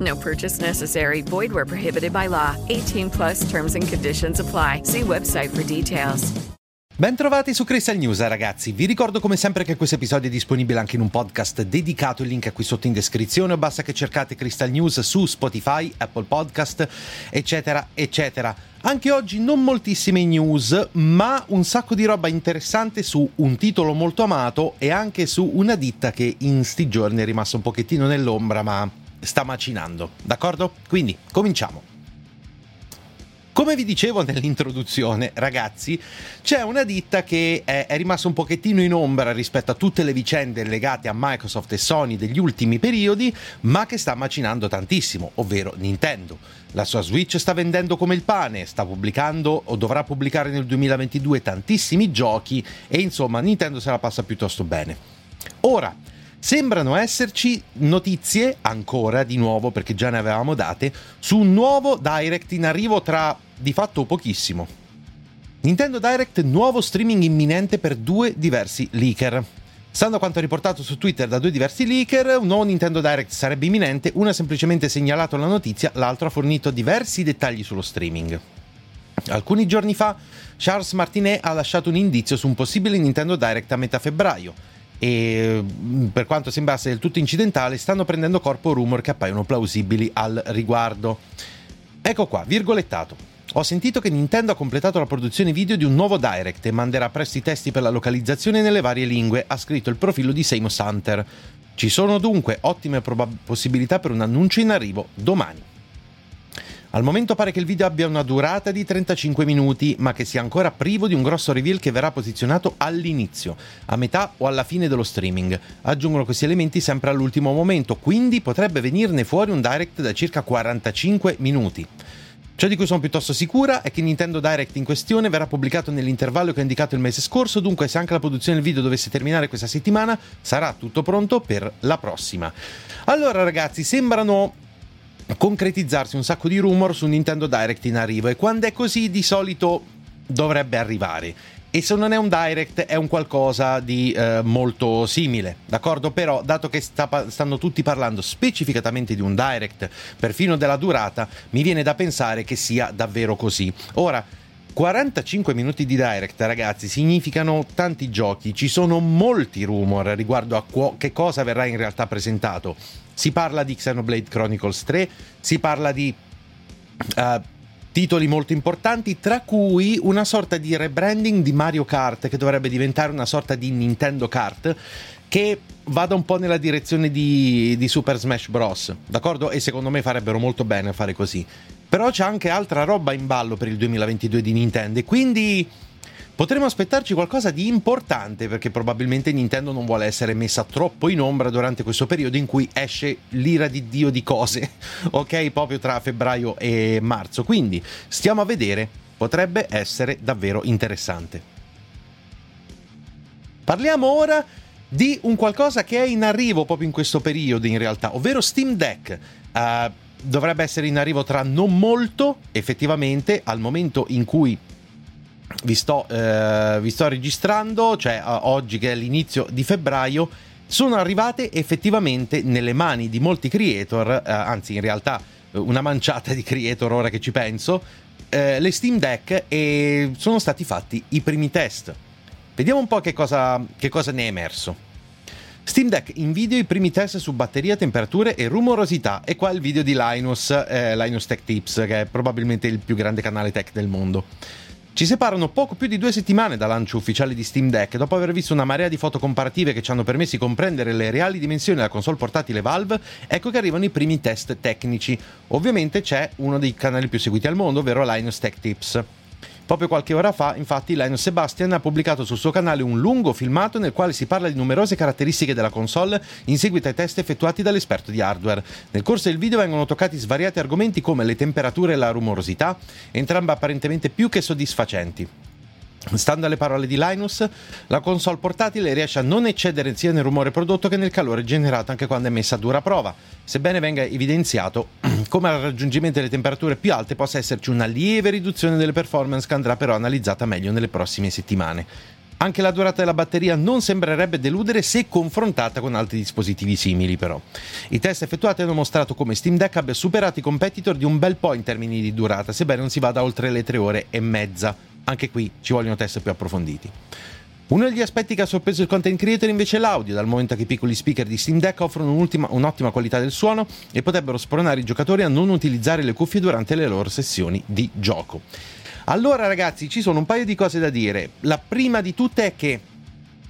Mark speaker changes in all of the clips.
Speaker 1: No purchase necessary. Void where prohibited by law. 18 plus terms and conditions apply. See website for details.
Speaker 2: Bentrovati su Crystal News ragazzi, vi ricordo come sempre che questo episodio è disponibile anche in un podcast dedicato, il link è qui sotto in descrizione, basta che cercate Crystal News su Spotify, Apple Podcast, eccetera, eccetera. Anche oggi non moltissime news, ma un sacco di roba interessante su un titolo molto amato e anche su una ditta che in sti giorni è rimasta un pochettino nell'ombra, ma sta macinando, d'accordo? Quindi, cominciamo. Come vi dicevo nell'introduzione, ragazzi, c'è una ditta che è, è, rimasta un pochettino in ombra rispetto a tutte le vicende legate a Microsoft e Sony degli ultimi periodi, ma che sta macinando tantissimo, ovvero Nintendo. La sua Switch sta vendendo come il pane, sta pubblicando o dovrà pubblicare nel 2022 tantissimi giochi e insomma Nintendo se la passa piuttosto bene. Ora, sembrano esserci notizie ancora di nuovo perché già ne avevamo date su un nuovo direct in arrivo tra di fatto pochissimo. Nintendo Direct nuovo streaming imminente per due diversi leaker. Stando a quanto riportato su Twitter da due diversi leaker, un nuovo Nintendo Direct sarebbe imminente, uno ha semplicemente segnalato la notizia, l'altro ha fornito diversi dettagli sullo streaming. Alcuni giorni fa, Charles Martinet ha lasciato un indizio su un possibile Nintendo Direct a metà febbraio e mm, per quanto sembrasse del tutto incidentale stanno prendendo corpo rumor che appaiono plausibili al riguardo. Ecco qua, virgolettato. Ho sentito che Nintendo ha completato la produzione video di un nuovo Direct e manderà presto i testi per la localizzazione nelle varie lingue, ha scritto il profilo di Seamus Hunter. Ci sono dunque ottime probab- possibilità per un annuncio in arrivo domani. Al momento pare che il video abbia una durata di 35 minuti, ma che sia ancora privo di un grosso reveal che verrà posizionato all'inizio, a metà o alla fine dello streaming. Aggiungono questi elementi sempre all'ultimo momento, quindi potrebbe venirne fuori un direct da circa 45 minuti. Ciò di cui sono piuttosto sicura è che Nintendo Direct in questione verrà pubblicato nell'intervallo che ho indicato il mese scorso, dunque se anche la produzione del video dovesse terminare questa settimana, sarà tutto pronto per la prossima. Allora ragazzi, sembrano concretizzarsi un sacco di rumor su Nintendo Direct in arrivo e quando è così di solito dovrebbe arrivare. E se non è un direct è un qualcosa di eh, molto simile, d'accordo? Però, dato che sta, stanno tutti parlando specificatamente di un direct, perfino della durata, mi viene da pensare che sia davvero così. Ora, 45 minuti di direct, ragazzi, significano tanti giochi, ci sono molti rumor riguardo a qu- che cosa verrà in realtà presentato. Si parla di Xenoblade Chronicles 3, si parla di uh, titoli molto importanti, tra cui una sorta di rebranding di Mario Kart che dovrebbe diventare una sorta di Nintendo Kart che vada un po' nella direzione di, di, Super Smash Bros. D'accordo? E secondo me farebbero molto bene a fare così. Però c'è anche altra roba in ballo per il 2022 di Nintendo quindi potremmo aspettarci qualcosa di importante perché probabilmente Nintendo non vuole essere messa troppo in ombra durante questo periodo in cui esce l'ira di Dio di cose, ok? Proprio tra febbraio e marzo. Quindi stiamo a vedere, potrebbe essere davvero interessante. Parliamo ora di un qualcosa che è in arrivo proprio in questo periodo in realtà, ovvero Steam Deck. Uh, dovrebbe essere in arrivo tra non molto, effettivamente, al momento in cui vi sto, eh, vi sto registrando, cioè oggi che è l'inizio di febbraio, sono arrivate effettivamente nelle mani di molti creator, anzi in realtà una manciata di creator ora che ci penso, le Steam Deck e sono stati fatti i primi test. Vediamo un po' che cosa, che cosa ne è emerso. Steam Deck in i primi test su batteria, temperature e rumorosità e qua il video di Linus, eh, Linus Tech Tips che è probabilmente il più grande canale tech del mondo. Ci separano poco più di due settimane dal lancio ufficiale di Steam Deck. Dopo aver visto una marea di foto comparative che ci hanno permesso di comprendere le reali dimensioni della console portatile Valve, ecco che arrivano i primi test tecnici. Ovviamente c'è uno dei canali più seguiti al mondo, ovvero Linus Tech Tips. Proprio qualche ora fa, infatti, Linus Sebastian ha pubblicato sul suo canale un lungo filmato nel quale si parla di numerose caratteristiche della console in seguito ai test effettuati dall'esperto di hardware. Nel corso del video vengono toccati svariati argomenti come le temperature e la rumorosità, entrambe apparentemente più che soddisfacenti. Stando alle parole di Linus, la console portatile riesce a non eccedere sia nel rumore prodotto che nel calore generato anche quando è messa a dura prova, sebbene venga evidenziato come al raggiungimento delle temperature più alte possa esserci una lieve riduzione delle performance che andrà però analizzata meglio nelle prossime settimane. Anche la durata della batteria non sembrerebbe deludere se confrontata con altri dispositivi simili, però. I test effettuati hanno mostrato come Steam Deck abbia superato i competitor di un bel po' in termini di durata, sebbene non si vada oltre le 3 ore e mezza anche qui ci vogliono test più approfonditi. Uno degli aspetti che ha sorpreso il content creator invece è l'audio, dal momento che i piccoli speaker di Steam Deck offrono un'ottima qualità del suono e potrebbero spronare i giocatori a non utilizzare le cuffie durante le loro sessioni di gioco. Allora ragazzi, ci sono un paio di cose da dire. La prima di tutte è che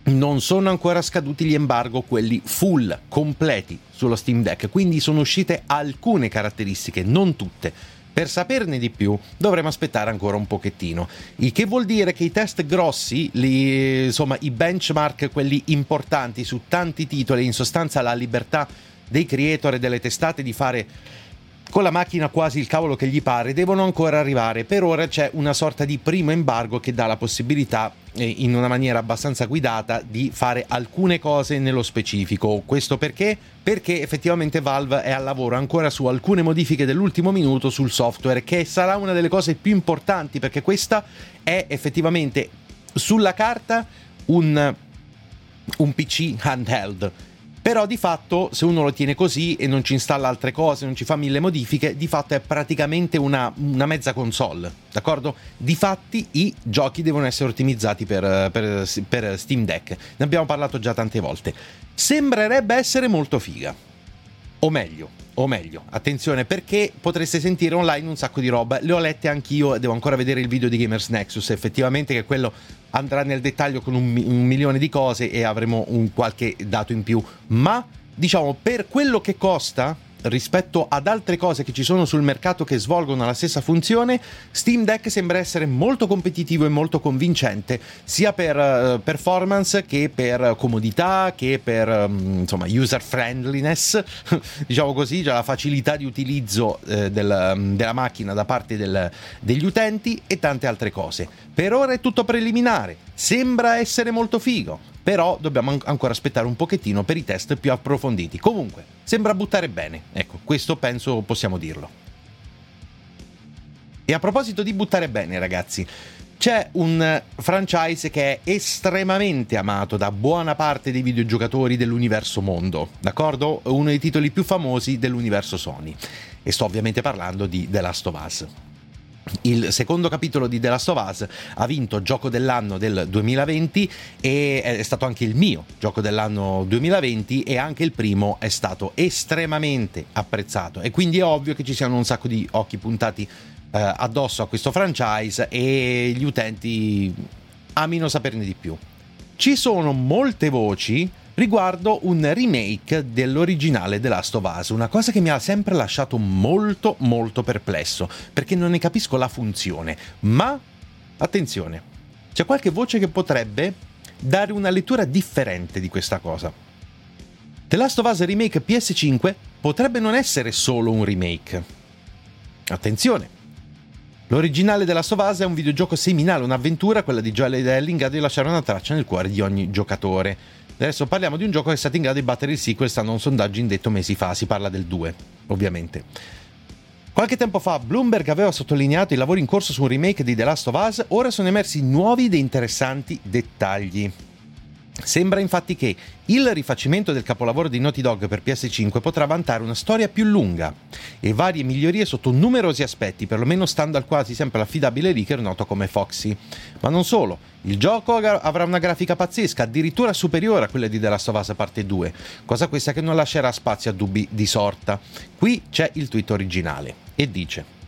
Speaker 2: non sono ancora scaduti gli embargo, quelli full, completi sullo Steam Deck, quindi sono uscite alcune caratteristiche, non tutte per saperne di più dovremo aspettare ancora un pochettino. Il che vuol dire che i test grossi, li, insomma i benchmark, quelli importanti su tanti titoli, in sostanza la libertà dei creator e delle testate di fare con la macchina quasi il cavolo che gli pare, devono ancora arrivare. Per ora c'è una sorta di primo embargo che dà la possibilità, in una maniera abbastanza guidata, di fare alcune cose nello specifico. Questo perché? Perché effettivamente Valve è al lavoro ancora su alcune modifiche dell'ultimo minuto sul software, che sarà una delle cose più importanti, perché questa è effettivamente sulla carta un, un PC handheld però di fatto, se uno lo tiene così e non ci installa altre cose, non ci fa mille modifiche, di fatto è praticamente una, una mezza console, d'accordo? Di fatti i giochi devono essere ottimizzati per, per, per Steam Deck, ne abbiamo parlato già tante volte. Sembrerebbe essere molto figa. O meglio, o meglio, attenzione perché potreste sentire online un sacco di roba. Le ho lette anch'io, devo ancora vedere il video di Gamers Nexus. Effettivamente, che quello andrà nel dettaglio con un, un milione di cose e avremo un qualche dato in più. Ma diciamo, per quello che costa, rispetto ad altre cose che ci sono sul mercato che svolgono la stessa funzione, Steam Deck sembra essere molto competitivo e molto convincente, sia per uh, performance che per comodità, che per um, insomma, user friendliness, diciamo così, cioè la facilità di utilizzo del, um, della macchina da parte del, degli utenti e tante altre cose. Per ora è tutto preliminare, sembra essere molto figo però dobbiamo ancora aspettare un pochettino per i test più approfonditi. Comunque, sembra buttare bene, ecco, questo penso possiamo dirlo. E a proposito di buttare bene, ragazzi, c'è un franchise che è estremamente amato da buona parte dei videogiocatori dell'universo mondo, d'accordo? Uno dei titoli più famosi dell'universo Sony. E sto ovviamente parlando di The Last of Us. Il secondo capitolo di The Last of Us ha vinto gioco dell'anno del 2020 e è stato anche il mio gioco dell'anno 2020 e anche il primo è stato estremamente apprezzato e quindi è ovvio che ci siano un sacco di occhi puntati eh, addosso a questo franchise e gli utenti amino saperne di più. Ci sono molte voci riguardo un remake dell'originale The Last of Us, una cosa che mi ha sempre lasciato molto molto perplesso, perché non ne capisco la funzione. Ma attenzione, c'è qualche voce che potrebbe dare una lettura differente di questa cosa. The Last of Us Remake PS5 potrebbe non essere solo un remake. Attenzione, L'originale della Sovase è un videogioco seminale, un'avventura, quella di Joel ed Ellie, in grado di lasciare una traccia nel cuore di ogni giocatore. Adesso parliamo di un gioco che è stato in grado di battere il sequel stando a un sondaggio indetto mesi fa, si parla del 2, ovviamente. Qualche tempo fa Bloomberg aveva sottolineato i lavori in corso su un remake di The Last of Us, ora sono emersi nuovi ed interessanti dettagli. Sembra infatti che il rifacimento del capolavoro di Naughty Dog per PS5 potrà vantare una storia più lunga e varie migliorie sotto numerosi aspetti, perlomeno stando al quasi sempre l'affidabile leaker noto come Foxy. Ma non solo, il gioco avrà una grafica pazzesca, addirittura superiore a quella di The Last of Us Parte 2, cosa questa che non lascerà spazio a dubbi di sorta. Qui c'è il tweet originale e dice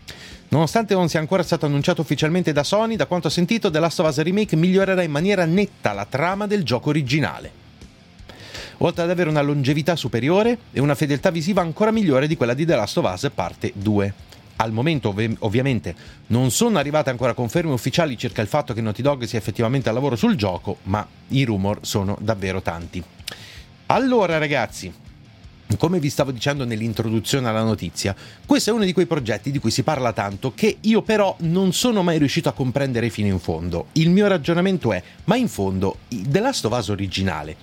Speaker 2: Nonostante non sia ancora stato annunciato ufficialmente da Sony, da quanto ho sentito, The Last of Us Remake migliorerà in maniera netta la trama del gioco originale. Oltre ad avere una longevità superiore e una fedeltà visiva ancora migliore di quella di The Last of Us Parte 2. Al momento ov- ovviamente non sono arrivate ancora conferme ufficiali circa il fatto che Naughty Dog sia effettivamente al lavoro sul gioco, ma i rumor sono davvero tanti. Allora ragazzi, come vi stavo dicendo nell'introduzione alla notizia, questo è uno di quei progetti di cui si parla tanto che io però non sono mai riuscito a comprendere fino in fondo. Il mio ragionamento è, ma in fondo, The Last of Us originale,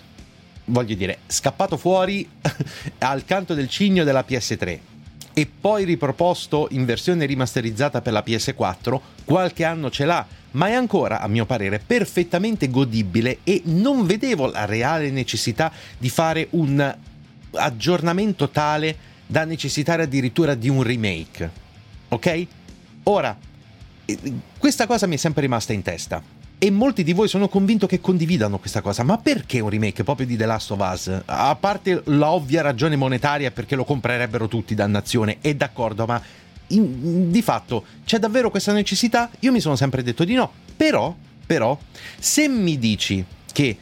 Speaker 2: voglio dire, scappato fuori al canto del cigno della PS3 e poi riproposto in versione rimasterizzata per la PS4, qualche anno ce l'ha, ma è ancora, a mio parere, perfettamente godibile e non vedevo la reale necessità di fare un aggiornamento tale da necessitare addirittura di un remake. Ok? Ora, eh, questa cosa mi è sempre rimasta in testa. E molti di voi sono convinto che condividano questa cosa. Ma perché un remake proprio di The Last of Us? A parte l'ovvia ragione monetaria perché lo comprerebbero tutti, dannazione, è d'accordo, ma in, di fatto c'è davvero questa necessità? Io mi sono sempre detto di no. Però, però, se mi dici che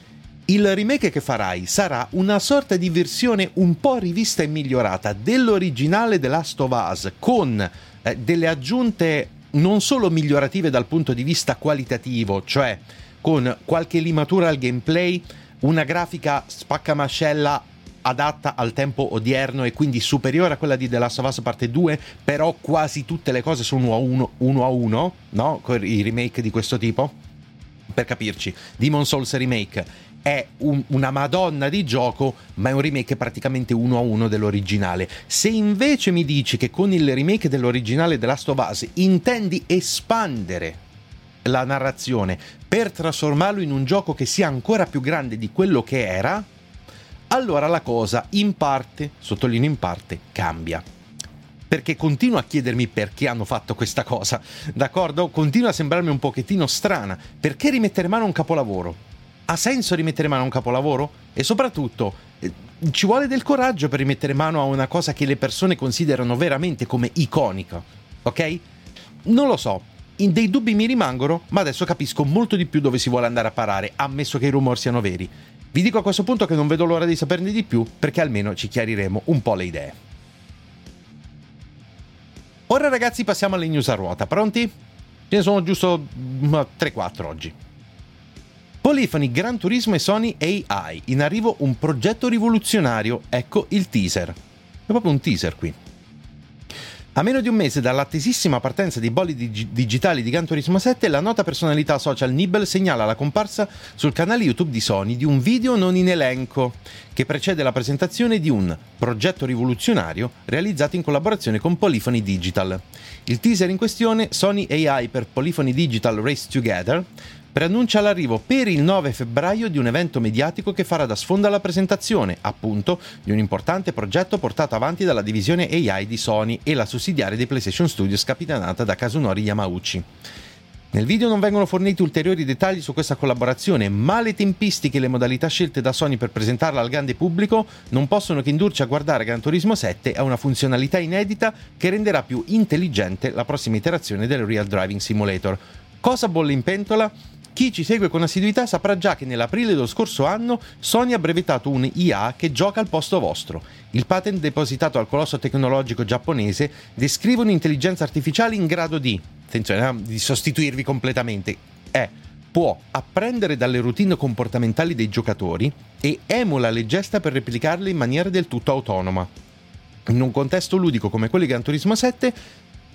Speaker 2: il remake che farai sarà una sorta di versione un po' rivista e migliorata dell'originale The Last of Us con eh, delle aggiunte non solo migliorative dal punto di vista qualitativo, cioè con qualche limatura al gameplay, una grafica spaccamascella adatta al tempo odierno e quindi superiore a quella di The Last of Us parte 2, però quasi tutte le cose sono uno a uno, a uno no? I remake di questo tipo. Per capirci, Demon Souls Remake è un, una madonna di gioco, ma è un remake praticamente uno a uno dell'originale. Se invece mi dici che con il remake dell'originale The Last of Us intendi espandere la narrazione per trasformarlo in un gioco che sia ancora più grande di quello che era, allora la cosa in parte, sottolineo in parte, cambia perché continuo a chiedermi perché hanno fatto questa cosa, d'accordo? Continua a sembrarmi un pochettino strana, perché rimettere mano a un capolavoro? Ha senso rimettere mano a un capolavoro? E soprattutto, eh, ci vuole del coraggio per rimettere mano a una cosa che le persone considerano veramente come iconica, ok? Non lo so, in dei dubbi mi rimangono, ma adesso capisco molto di più dove si vuole andare a parare, ammesso che i rumor siano veri. Vi dico a questo punto che non vedo l'ora di saperne di più, perché almeno ci chiariremo un po' le idee. Ora ragazzi passiamo alle news a ruota, pronti? Ce ne sono giusto 3-4 oggi. Polifoni, Gran Turismo e Sony AI. In arrivo un progetto rivoluzionario. Ecco il teaser. È proprio un teaser qui. A meno di un mese dall'attesissima partenza dei bolidi dig- digitali di Gran Turismo 7, la nota personalità social Nibble segnala la comparsa sul canale YouTube di Sony di un video non in elenco che precede la presentazione di un progetto rivoluzionario realizzato in collaborazione con Polyphony Digital. Il teaser in questione, Sony AI per Polyphony Digital Race Together, preannuncia l'arrivo per il 9 febbraio di un evento mediatico che farà da sfondo alla presentazione, appunto, di un importante progetto portato avanti dalla divisione AI di Sony e la sussidiaria di PlayStation Studios capitanata da Kasunori Yamauchi. Nel video non vengono forniti ulteriori dettagli su questa collaborazione, ma le tempistiche e le modalità scelte da Sony per presentarla al grande pubblico non possono che indurci a guardare Gran Turismo 7 a una funzionalità inedita che renderà più intelligente la prossima iterazione del Real Driving Simulator. Cosa bolle in pentola? Chi ci segue con assiduità saprà già che nell'aprile dello scorso anno Sony ha brevetato un IA che gioca al posto vostro. Il patent depositato al colosso tecnologico giapponese descrive un'intelligenza artificiale in grado di, attenzione, eh, di sostituirvi completamente. È può apprendere dalle routine comportamentali dei giocatori e emula le gesta per replicarle in maniera del tutto autonoma. In un contesto ludico come quello di Gran Turismo 7,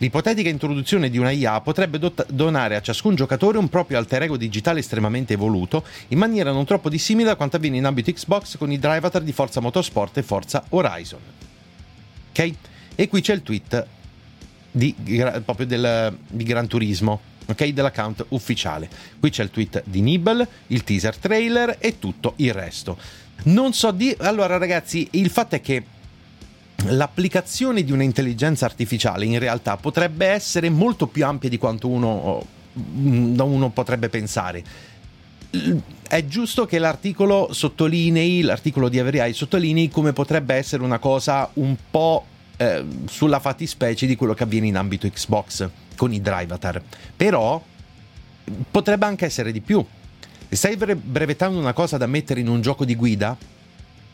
Speaker 2: L'ipotetica introduzione di una IA potrebbe dot- donare a ciascun giocatore un proprio alter ego digitale estremamente evoluto, in maniera non troppo dissimile a quanto avviene in ambito Xbox con i drivatar di Forza Motorsport e Forza Horizon. Ok? E qui c'è il tweet di, proprio del, di Gran Turismo, ok? Dell'account ufficiale. Qui c'è il tweet di Nibble, il teaser trailer e tutto il resto. Non so di... Allora ragazzi, il fatto è che l'applicazione di un'intelligenza artificiale in realtà potrebbe essere molto più ampia di quanto uno, mm, uno potrebbe pensare. È giusto che l'articolo sottolinei, l'articolo di Eye sottolinei come potrebbe essere una cosa un po' eh, sulla fattispecie di quello che avviene in ambito Xbox con i Drivatar. Però potrebbe anche essere di più. Se stai brevettando una cosa da mettere in un gioco di guida,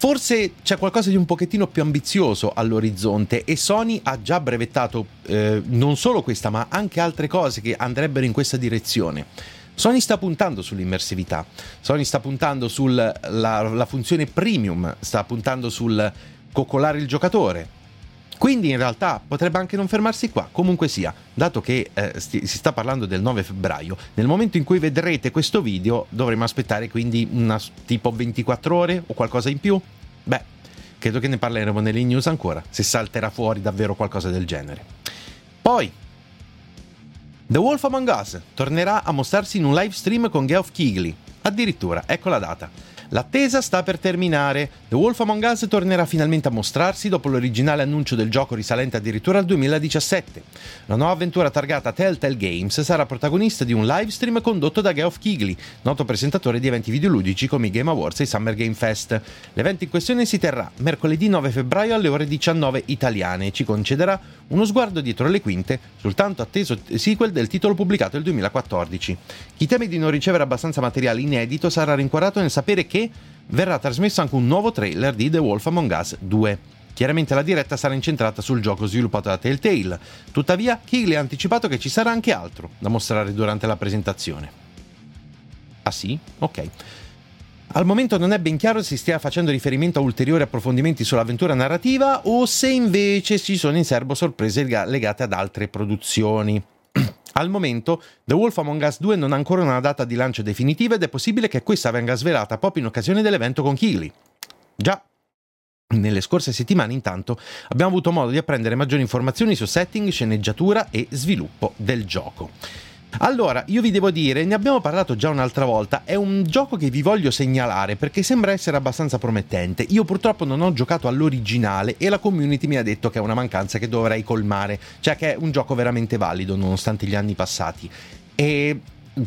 Speaker 2: Forse c'è qualcosa di un pochettino più ambizioso all'orizzonte e Sony ha già brevettato eh, non solo questa ma anche altre cose che andrebbero in questa direzione. Sony sta puntando sull'immersività, Sony sta puntando sulla funzione premium, sta puntando sul coccolare il giocatore, quindi in realtà potrebbe anche non fermarsi qua, comunque sia, dato che eh, sti- si sta parlando del 9 febbraio, nel momento in cui vedrete questo video dovremo aspettare quindi una tipo 24 ore o qualcosa in più? Beh, credo che ne parleremo nelle news ancora, se salterà fuori davvero qualcosa del genere. Poi, The Wolf Among Us tornerà a mostrarsi in un live stream con Geoff Keighley. Addirittura, ecco la data. L'attesa sta per terminare. The Wolf Among Us tornerà finalmente a mostrarsi dopo l'originale annuncio del gioco risalente addirittura al 2017. La nuova avventura targata Telltale Games sarà protagonista di un live stream condotto da Geoff Keighley, noto presentatore di eventi videoludici come i Game Awards e i Summer Game Fest. L'evento in questione si terrà mercoledì 9 febbraio alle ore 19 italiane e ci concederà uno sguardo dietro le quinte sul tanto atteso sequel del titolo pubblicato nel 2014. Chi teme di non ricevere abbastanza materiale inedito sarà rincuorato nel sapere che verrà trasmesso anche un nuovo trailer di The Wolf Among Us 2. Chiaramente la diretta sarà incentrata sul gioco sviluppato da Telltale, tuttavia Keighley ha anticipato che ci sarà anche altro da mostrare durante la presentazione. Ah sì? Ok. Al momento non è ben chiaro se stia facendo riferimento a ulteriori approfondimenti sull'avventura narrativa o se invece ci sono in serbo sorprese legate ad altre produzioni. Al momento, The Wolf Among Us 2 non ha ancora una data di lancio definitiva ed è possibile che questa venga svelata proprio in occasione dell'evento con Keighley. Già, nelle scorse settimane, intanto, abbiamo avuto modo di apprendere maggiori informazioni su setting, sceneggiatura e sviluppo del gioco. Allora, io vi devo dire, ne abbiamo parlato già un'altra volta, è un gioco che vi voglio segnalare perché sembra essere abbastanza promettente. Io purtroppo non ho giocato all'originale e la community mi ha detto che è una mancanza che dovrei colmare, cioè che è un gioco veramente valido nonostante gli anni passati. E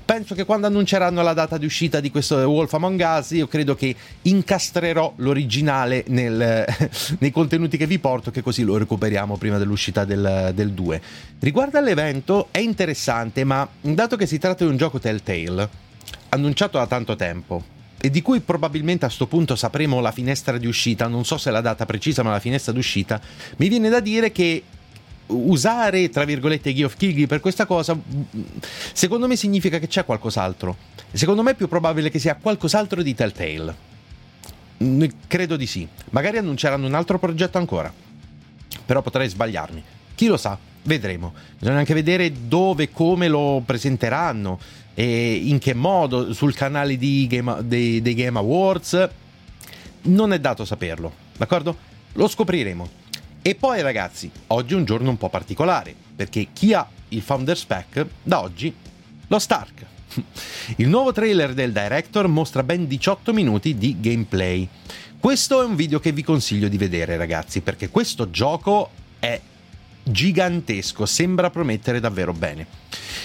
Speaker 2: penso che quando annunceranno la data di uscita di questo Wolf Among Us, io credo che incastrerò l'originale nel, nei contenuti che vi porto, che così lo recuperiamo prima dell'uscita del, del 2. Riguardo all'evento, è interessante, ma dato che si tratta di un gioco Telltale, annunciato da tanto tempo, e di cui probabilmente a questo punto sapremo la finestra di uscita, non so se la data precisa, ma la finestra d'uscita, mi viene da dire che usare, tra virgolette, Geoff Keighley per questa cosa, secondo me significa che c'è qualcos'altro. Secondo me è più probabile che sia qualcos'altro di Telltale. Credo di sì. Magari annunceranno un altro progetto ancora. Però potrei sbagliarmi. Chi lo sa? Vedremo. Bisogna anche vedere dove, come lo presenteranno e in che modo sul canale Game, dei, dei Game Awards. Non è dato saperlo, d'accordo? Lo scopriremo. E poi ragazzi, oggi è un giorno un po' particolare, perché chi ha il Founders Pack da oggi lo Stark. Il nuovo trailer del director mostra ben 18 minuti di gameplay. Questo è un video che vi consiglio di vedere ragazzi, perché questo gioco è gigantesco, sembra promettere davvero bene.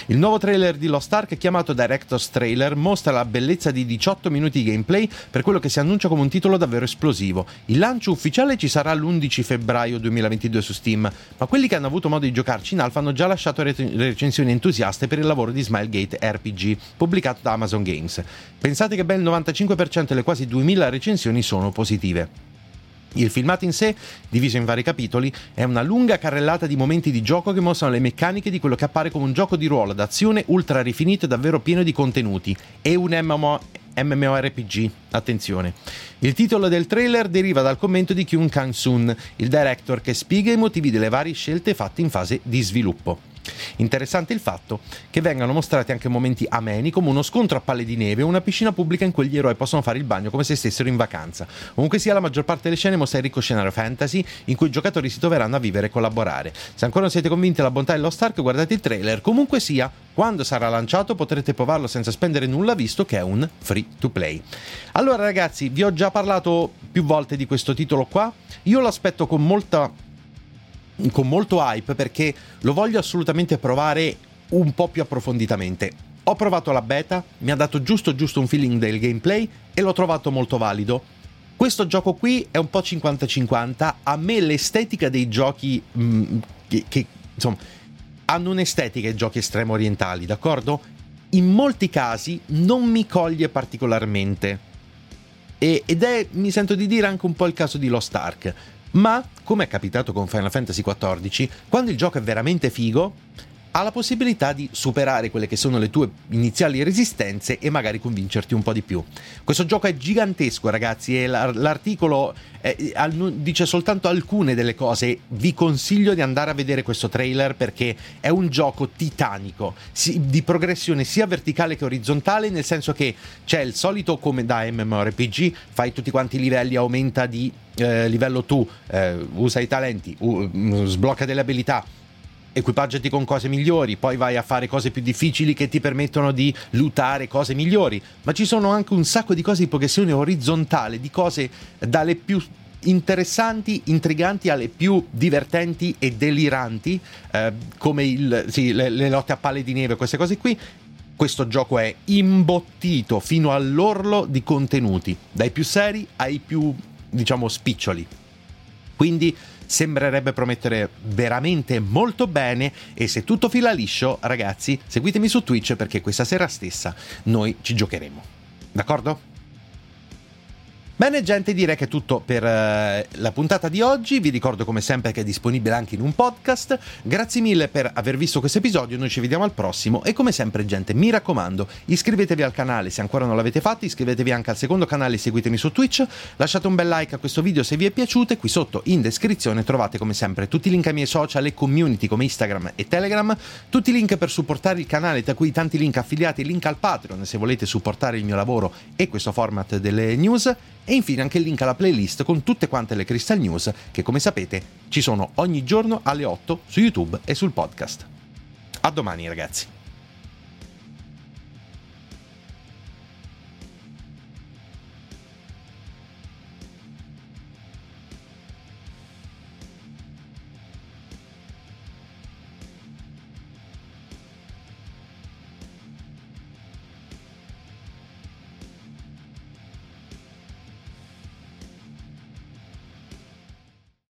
Speaker 2: Il nuovo trailer di Lost Ark, chiamato Director's Trailer, mostra la bellezza di 18 minuti di gameplay per quello che si annuncia come un titolo davvero esplosivo. Il lancio ufficiale ci sarà l'11 febbraio 2022 su Steam, ma quelli che hanno avuto modo di giocarci in alfa hanno già lasciato recensioni entusiaste per il lavoro di Smilegate RPG, pubblicato da Amazon Games. Pensate che ben il 95% delle quasi 2000 recensioni sono positive. Il filmato in sé, diviso in vari capitoli, è una lunga carrellata di momenti di gioco che mostrano le meccaniche di quello che appare come un gioco di ruolo d'azione ultra rifinito e davvero pieno di contenuti. È un MMO, MMORPG, attenzione. Il titolo del trailer deriva dal commento di Kyun Kang-sun, il director che spiega i motivi delle varie scelte fatte in fase di sviluppo. Interessante il fatto che vengano mostrati anche momenti ameni come uno scontro a palle di neve o una piscina pubblica in cui gli eroi possono fare il bagno come se stessero in vacanza. Comunque sia, la maggior parte delle scene mostra il ricco scenario fantasy in cui i giocatori si troveranno a vivere e collaborare. Se ancora non siete convinti della bontà di Lost Ark, guardate il trailer. Comunque sia, quando sarà lanciato potrete provarlo senza spendere nulla visto che è un free to play. Allora ragazzi, vi ho già parlato più volte di questo titolo qua. Io lo aspetto con molta con molto hype perché lo voglio assolutamente provare un po' più approfonditamente. Ho provato la beta, mi ha dato giusto giusto un feeling del gameplay e l'ho trovato molto valido. Questo gioco qui è un po' 50-50. A me l'estetica dei giochi mh, mm, che, che insomma hanno un'estetica i giochi estremo orientali, d'accordo? In molti casi non mi coglie particolarmente. E, ed è, mi sento di dire, anche un po' il caso di Lost Ark. Ma, come è capitato con Final Fantasy XIV, quando il gioco è veramente figo, ha la possibilità di superare quelle che sono le tue iniziali resistenze e magari convincerti un po' di più. Questo gioco è gigantesco, ragazzi, e l'articolo eh, dice soltanto alcune delle cose. Vi consiglio di andare a vedere questo trailer perché è un gioco titanico di progressione sia verticale che orizzontale, nel senso che c'è il solito come da MMORPG, fai tutti quanti i livelli, aumenta di eh, livello tu, eh, usa i talenti, uh, sblocca delle abilità equipaggiati con cose migliori, poi vai a fare cose più difficili che ti permettono di lootare cose migliori, ma ci sono anche un sacco di cose di progressione orizzontale, di cose dalle più interessanti, intriganti alle più divertenti e deliranti, eh, come il, sì, le, le lotte a palle di neve, queste cose qui. Questo gioco è imbottito fino all'orlo di contenuti, dai più seri ai più, diciamo, spiccioli. Quindi sembrerebbe promettere veramente molto bene e se tutto fila liscio, ragazzi, seguitemi su Twitch perché questa sera stessa noi ci giocheremo. D'accordo? Bene gente, direi che è tutto per uh, la puntata di oggi, vi ricordo come sempre che è disponibile anche in un podcast, grazie mille per aver visto questo episodio, noi ci vediamo al prossimo. E come sempre gente, mi raccomando, iscrivetevi al canale se ancora non l'avete fatto, iscrivetevi anche al secondo canale e seguitemi su Twitch, lasciate un bel like a questo video se vi è piaciuto. E qui sotto in descrizione trovate come sempre tutti i link ai miei social e community come Instagram e Telegram, tutti i link per supportare il canale, tra cui tanti link affiliati, link al Patreon se volete supportare il mio lavoro e questo format delle news e infine anche il link alla playlist con tutte quante le Crystal News che come sapete ci sono ogni giorno alle 8 su YouTube e sul podcast. A domani ragazzi!